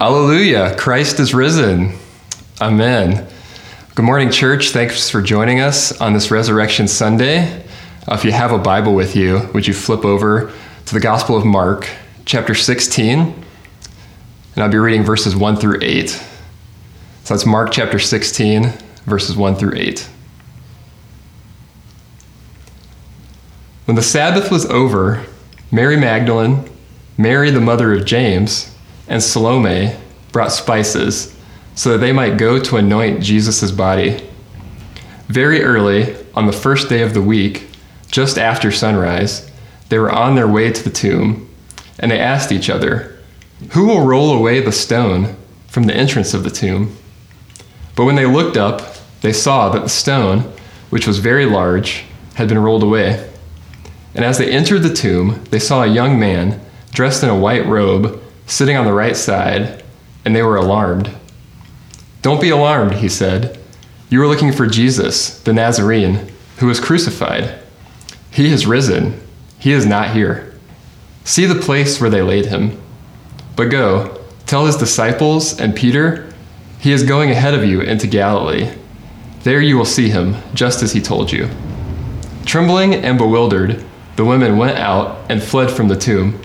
Alleluia. Christ is risen. Amen. Good morning, church. Thanks for joining us on this Resurrection Sunday. Uh, if you have a Bible with you, would you flip over to the Gospel of Mark, chapter 16? And I'll be reading verses 1 through 8. So that's Mark chapter 16, verses 1 through 8. When the Sabbath was over, Mary Magdalene, Mary the mother of James, and Salome brought spices so that they might go to anoint Jesus' body. Very early, on the first day of the week, just after sunrise, they were on their way to the tomb, and they asked each other, Who will roll away the stone from the entrance of the tomb? But when they looked up, they saw that the stone, which was very large, had been rolled away. And as they entered the tomb, they saw a young man dressed in a white robe sitting on the right side, and they were alarmed. Don't be alarmed, he said. You are looking for Jesus, the Nazarene, who was crucified. He has risen. He is not here. See the place where they laid him. But go, tell his disciples and Peter, he is going ahead of you into Galilee. There you will see him, just as he told you. Trembling and bewildered, the women went out and fled from the tomb.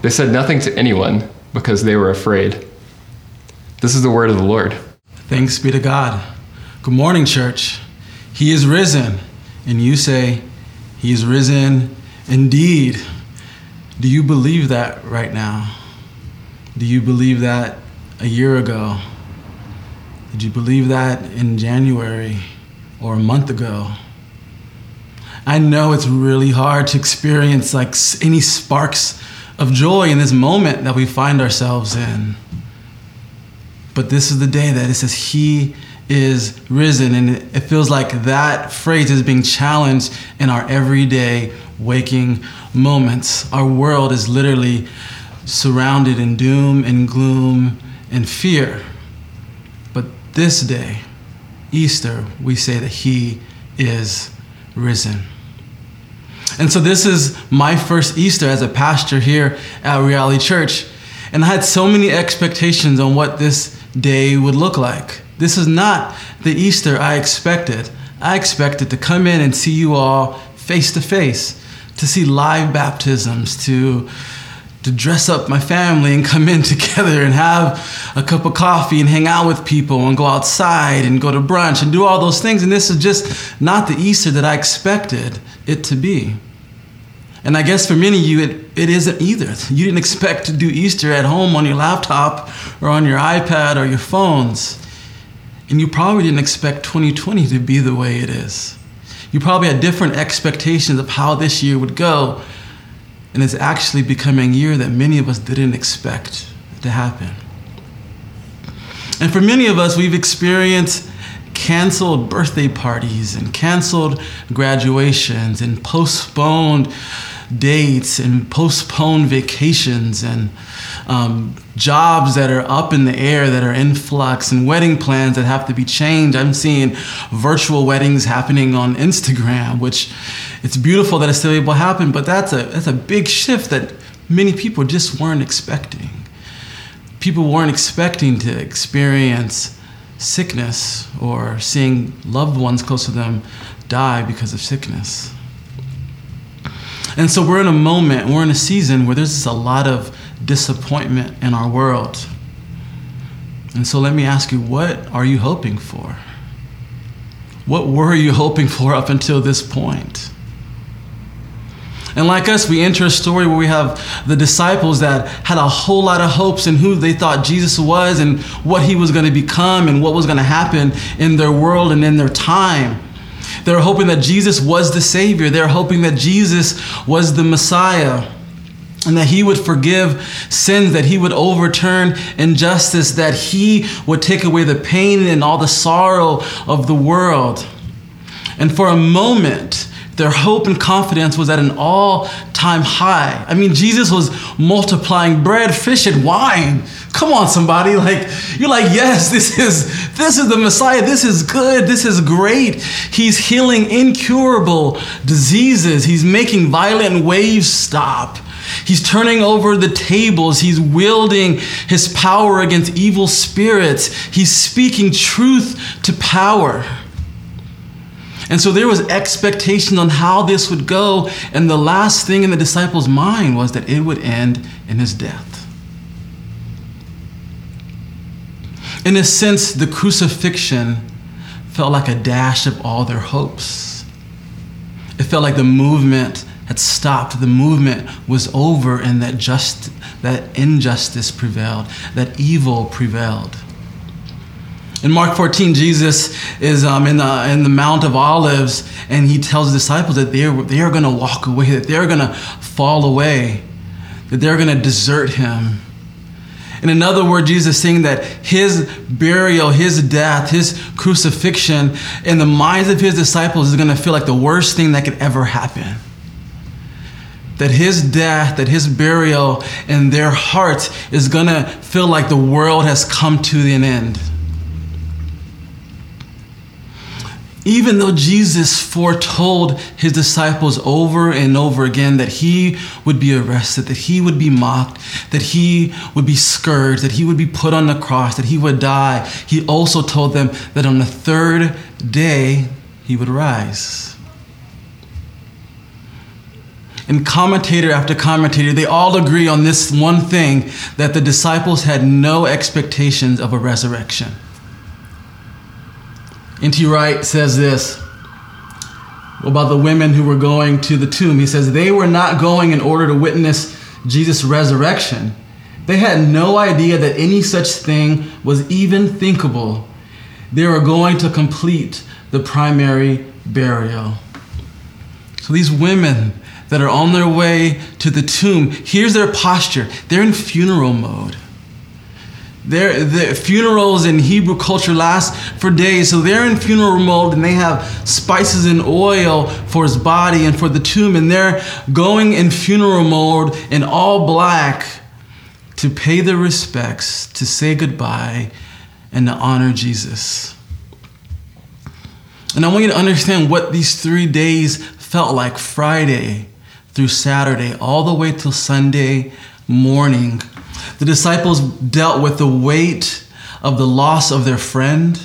They said nothing to anyone because they were afraid. This is the word of the Lord. Thanks be to God. Good morning, church. He is risen. And you say, He is risen indeed. Do you believe that right now? Do you believe that a year ago? Did you believe that in January or a month ago? I know it's really hard to experience like any sparks of joy in this moment that we find ourselves in. But this is the day that it says, He is risen. And it feels like that phrase is being challenged in our everyday waking moments. Our world is literally surrounded in doom and gloom and fear. But this day, Easter, we say that He is risen. And so this is my first Easter as a pastor here at Reality Church. And I had so many expectations on what this day would look like. This is not the Easter I expected. I expected to come in and see you all face to face, to see live baptisms, to to dress up my family and come in together and have a cup of coffee and hang out with people and go outside and go to brunch and do all those things. And this is just not the Easter that I expected it to be. And I guess for many of you, it, it isn't either. You didn't expect to do Easter at home on your laptop or on your iPad or your phones. And you probably didn't expect 2020 to be the way it is. You probably had different expectations of how this year would go. And it's actually becoming a year that many of us didn't expect to happen. And for many of us, we've experienced canceled birthday parties and canceled graduations and postponed dates and postponed vacations and um, jobs that are up in the air that are in flux and wedding plans that have to be changed. I'm seeing virtual weddings happening on Instagram, which it's beautiful that it's still able to happen, but that's a that's a big shift that many people just weren't expecting. People weren't expecting to experience sickness or seeing loved ones close to them die because of sickness. And so we're in a moment, we're in a season where there's a lot of disappointment in our world. And so let me ask you, what are you hoping for? What were you hoping for up until this point? And like us, we enter a story where we have the disciples that had a whole lot of hopes in who they thought Jesus was and what he was going to become and what was going to happen in their world and in their time. They're hoping that Jesus was the Savior. They're hoping that Jesus was the Messiah and that he would forgive sins, that he would overturn injustice, that he would take away the pain and all the sorrow of the world. And for a moment, their hope and confidence was at an all time high. I mean, Jesus was multiplying bread, fish, and wine. Come on, somebody. Like, you're like, yes, this is this is the Messiah. This is good. This is great. He's healing incurable diseases. He's making violent waves stop. He's turning over the tables. He's wielding his power against evil spirits. He's speaking truth to power. And so there was expectation on how this would go. And the last thing in the disciples' mind was that it would end in his death. In a sense, the crucifixion felt like a dash of all their hopes. It felt like the movement had stopped, the movement was over, and that just that injustice prevailed, that evil prevailed. In Mark 14, Jesus is um, in, the, in the Mount of Olives, and he tells the disciples that they are, they are going to walk away, that they're going to fall away, that they're going to desert him. In another word, Jesus saying that his burial, his death, his crucifixion, in the minds of his disciples is going to feel like the worst thing that could ever happen. That his death, that his burial in their hearts is going to feel like the world has come to an end. Even though Jesus foretold his disciples over and over again that he would be arrested, that he would be mocked, that he would be scourged, that he would be put on the cross, that he would die, he also told them that on the third day he would rise. And commentator after commentator, they all agree on this one thing that the disciples had no expectations of a resurrection. N.T. Wright says this about the women who were going to the tomb. He says, They were not going in order to witness Jesus' resurrection. They had no idea that any such thing was even thinkable. They were going to complete the primary burial. So these women that are on their way to the tomb, here's their posture. They're in funeral mode. Their, the funerals in Hebrew culture last for days, so they're in funeral mode and they have spices and oil for his body and for the tomb, and they're going in funeral mode in all black to pay their respects, to say goodbye, and to honor Jesus. And I want you to understand what these three days felt like Friday through Saturday, all the way till Sunday morning the disciples dealt with the weight of the loss of their friend,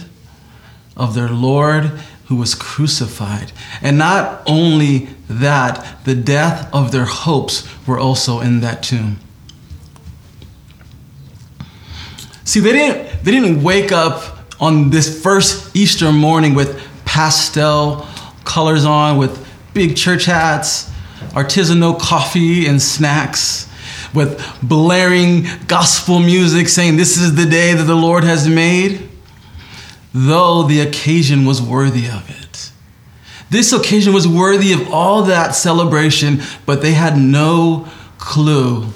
of their Lord who was crucified. And not only that, the death of their hopes were also in that tomb. See, they didn't, they didn't wake up on this first Easter morning with pastel colors on, with big church hats, artisanal coffee and snacks with blaring gospel music saying, This is the day that the Lord has made, though the occasion was worthy of it. This occasion was worthy of all that celebration, but they had no clue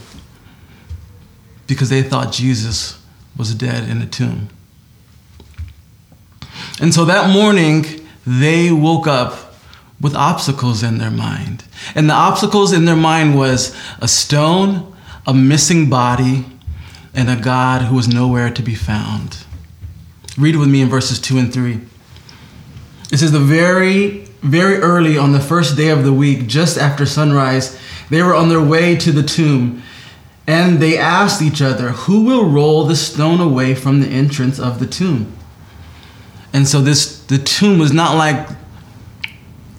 because they thought Jesus was dead in a tomb. And so that morning, they woke up with obstacles in their mind. And the obstacles in their mind was a stone, a missing body, and a God who was nowhere to be found. Read with me in verses 2 and 3. It says, The very, very early on the first day of the week, just after sunrise, they were on their way to the tomb, and they asked each other, Who will roll the stone away from the entrance of the tomb? And so this the tomb was not like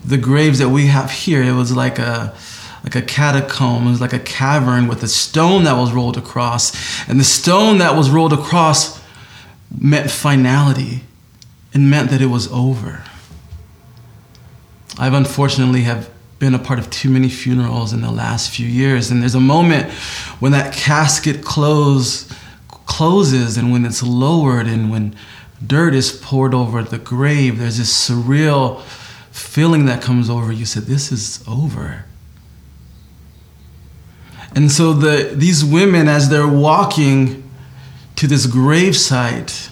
the graves that we have here. It was like a like a catacomb. It was like a cavern with a stone that was rolled across. And the stone that was rolled across meant finality. It meant that it was over. I've unfortunately have been a part of too many funerals in the last few years. And there's a moment when that casket close, closes and when it's lowered and when dirt is poured over the grave, there's this surreal feeling that comes over you. Said, This is over. And so the, these women, as they're walking to this gravesite,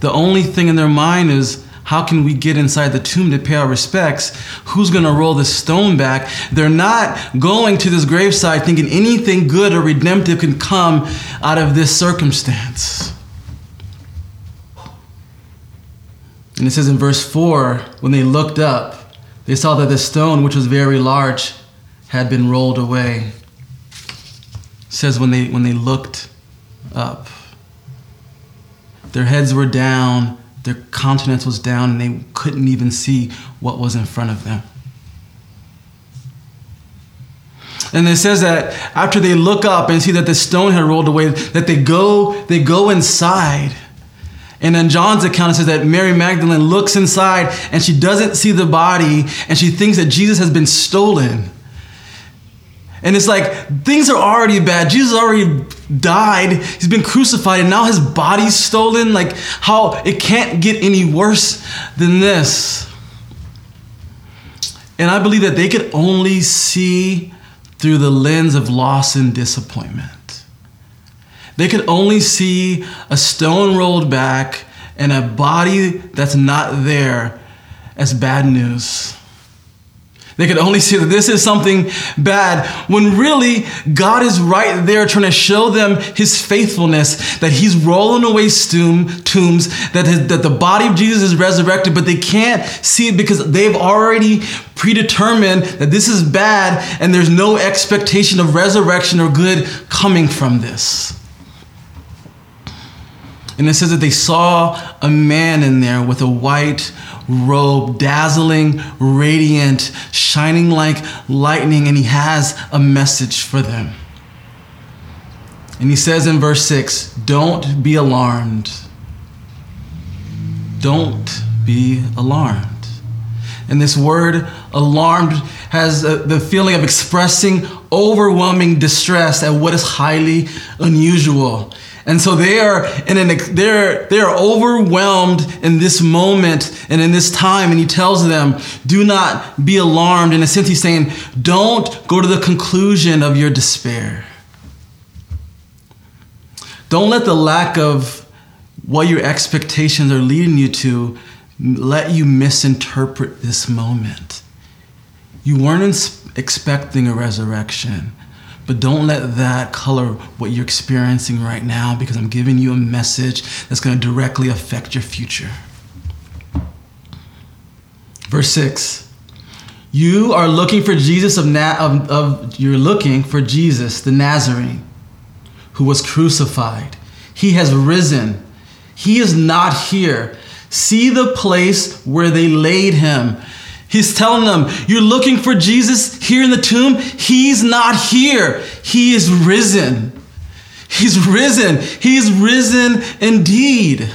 the only thing in their mind is, how can we get inside the tomb to pay our respects? Who's going to roll the stone back? They're not going to this gravesite thinking anything good or redemptive can come out of this circumstance. And it says in verse 4 when they looked up, they saw that the stone, which was very large, had been rolled away. Says when they when they looked up, their heads were down, their countenance was down, and they couldn't even see what was in front of them. And it says that after they look up and see that the stone had rolled away, that they go, they go inside. And in John's account, says that Mary Magdalene looks inside and she doesn't see the body and she thinks that Jesus has been stolen. And it's like things are already bad. Jesus already died. He's been crucified and now his body's stolen. Like how it can't get any worse than this. And I believe that they could only see through the lens of loss and disappointment. They could only see a stone rolled back and a body that's not there as bad news. They could only see that this is something bad when really God is right there trying to show them his faithfulness, that he's rolling away tombs, that, his, that the body of Jesus is resurrected, but they can't see it because they've already predetermined that this is bad and there's no expectation of resurrection or good coming from this. And it says that they saw a man in there with a white robe, dazzling, radiant, shining like lightning, and he has a message for them. And he says in verse 6 Don't be alarmed. Don't be alarmed. And this word, alarmed, has uh, the feeling of expressing overwhelming distress at what is highly unusual. And so they are in an they're they are overwhelmed in this moment and in this time and he tells them do not be alarmed in a sense he's saying don't go to the conclusion of your despair. Don't let the lack of what your expectations are leading you to let you misinterpret this moment. You weren't expecting a resurrection. But don't let that color what you're experiencing right now because I'm giving you a message that's going to directly affect your future. Verse 6 You are looking for Jesus of, Na- of, of you're looking for Jesus, the Nazarene, who was crucified. He has risen. He is not here. See the place where they laid him. He's telling them, You're looking for Jesus here in the tomb? He's not here. He is risen. He's risen. He's risen indeed.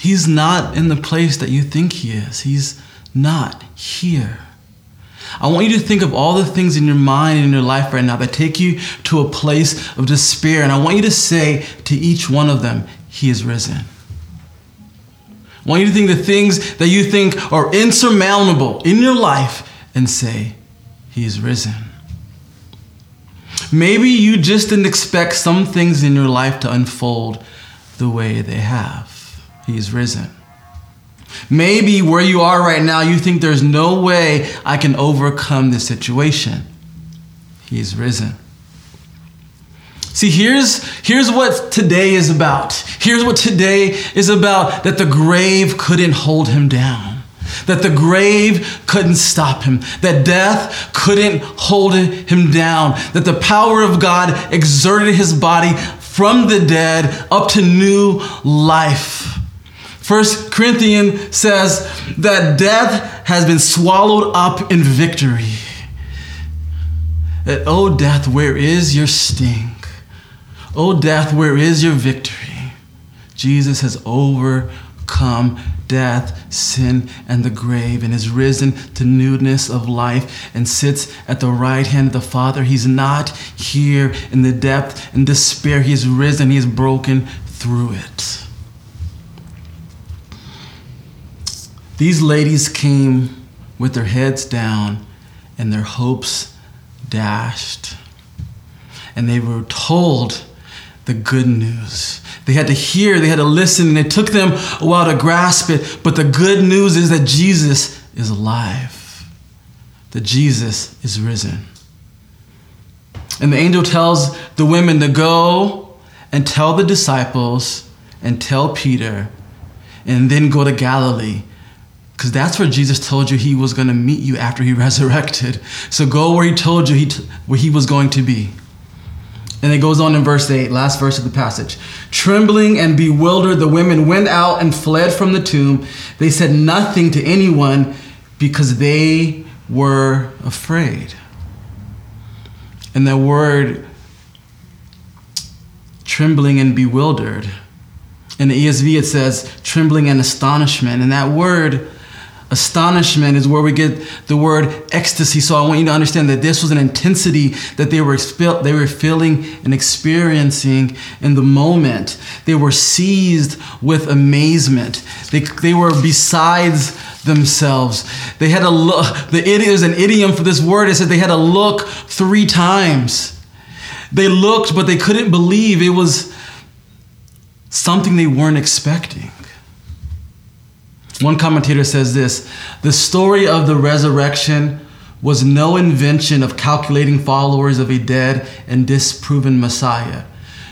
He's not in the place that you think he is. He's not here. I want you to think of all the things in your mind and in your life right now that take you to a place of despair. And I want you to say to each one of them, He is risen. I want you to think the things that you think are insurmountable in your life and say, He is risen. Maybe you just didn't expect some things in your life to unfold the way they have. He is risen. Maybe where you are right now, you think there's no way I can overcome this situation. He is risen. See, here's, here's what today is about. Here's what today is about that the grave couldn't hold him down, that the grave couldn't stop him, that death couldn't hold him down, that the power of God exerted his body from the dead up to new life. First Corinthians says that death has been swallowed up in victory. That, oh, death, where is your sting? O oh, death, where is your victory? Jesus has overcome death, sin, and the grave, and is risen to newness of life and sits at the right hand of the Father. He's not here in the depth and despair. He is risen, He is broken through it. These ladies came with their heads down and their hopes dashed. And they were told the good news. They had to hear, they had to listen, and it took them a while to grasp it. But the good news is that Jesus is alive, that Jesus is risen. And the angel tells the women to go and tell the disciples and tell Peter, and then go to Galilee Because that's where Jesus told you he was going to meet you after he resurrected. So go where he told you he t- where he was going to be. And it goes on in verse 8, last verse of the passage. Trembling and bewildered, the women went out and fled from the tomb. They said nothing to anyone because they were afraid. And that word trembling and bewildered. In the ESV, it says trembling and astonishment. And that word, astonishment, is where we get the word ecstasy. So I want you to understand that this was an intensity that they were, they were feeling and experiencing in the moment. They were seized with amazement. They, they were besides themselves. They had a look, the, there's an idiom for this word. It said they had a look three times. They looked, but they couldn't believe it was something they weren't expecting. One commentator says this the story of the resurrection was no invention of calculating followers of a dead and disproven Messiah.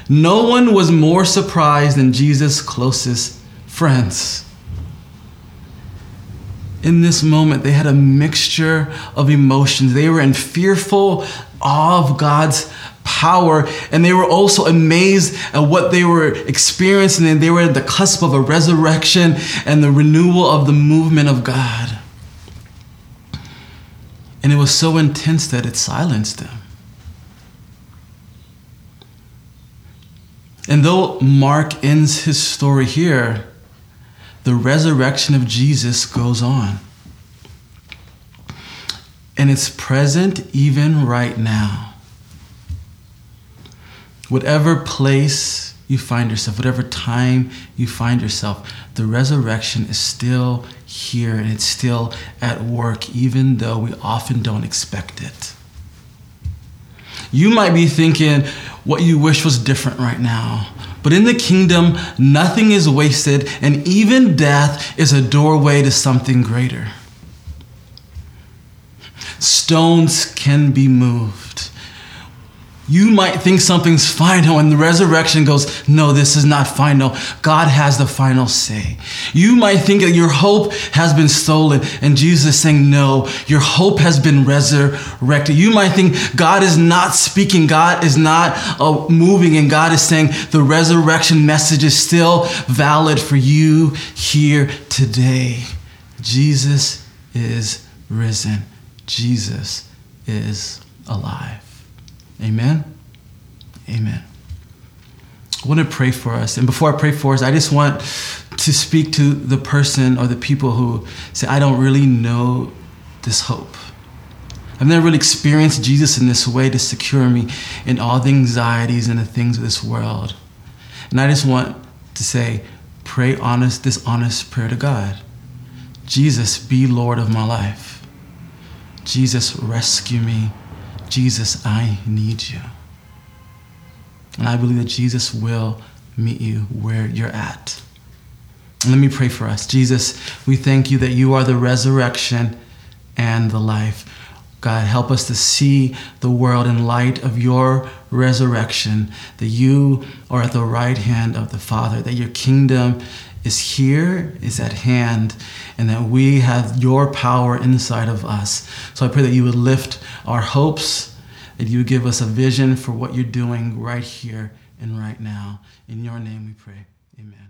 No one was more surprised than Jesus' closest friends. In this moment, they had a mixture of emotions. They were in fearful awe of God's power, and they were also amazed at what they were experiencing, and they were at the cusp of a resurrection and the renewal of the movement of God. And it was so intense that it silenced them. And though Mark ends his story here, the resurrection of Jesus goes on. And it's present even right now. Whatever place you find yourself, whatever time you find yourself, the resurrection is still here and it's still at work, even though we often don't expect it. You might be thinking what you wish was different right now. But in the kingdom, nothing is wasted, and even death is a doorway to something greater. Stones can be moved. You might think something's final, and the resurrection goes, No, this is not final. God has the final say. You might think that your hope has been stolen, and Jesus is saying, No, your hope has been resurrected. You might think God is not speaking, God is not uh, moving, and God is saying the resurrection message is still valid for you here today. Jesus is risen, Jesus is alive. Amen? Amen. I want to pray for us. And before I pray for us, I just want to speak to the person or the people who say, I don't really know this hope. I've never really experienced Jesus in this way to secure me in all the anxieties and the things of this world. And I just want to say, pray honest, this honest prayer to God. Jesus, be Lord of my life. Jesus, rescue me Jesus, I need you. And I believe that Jesus will meet you where you're at. Let me pray for us. Jesus, we thank you that you are the resurrection and the life. God, help us to see the world in light of your resurrection, that you are at the right hand of the Father, that your kingdom is here, is at hand, and that we have your power inside of us. So I pray that you would lift our hopes, that you would give us a vision for what you're doing right here and right now. In your name we pray. Amen.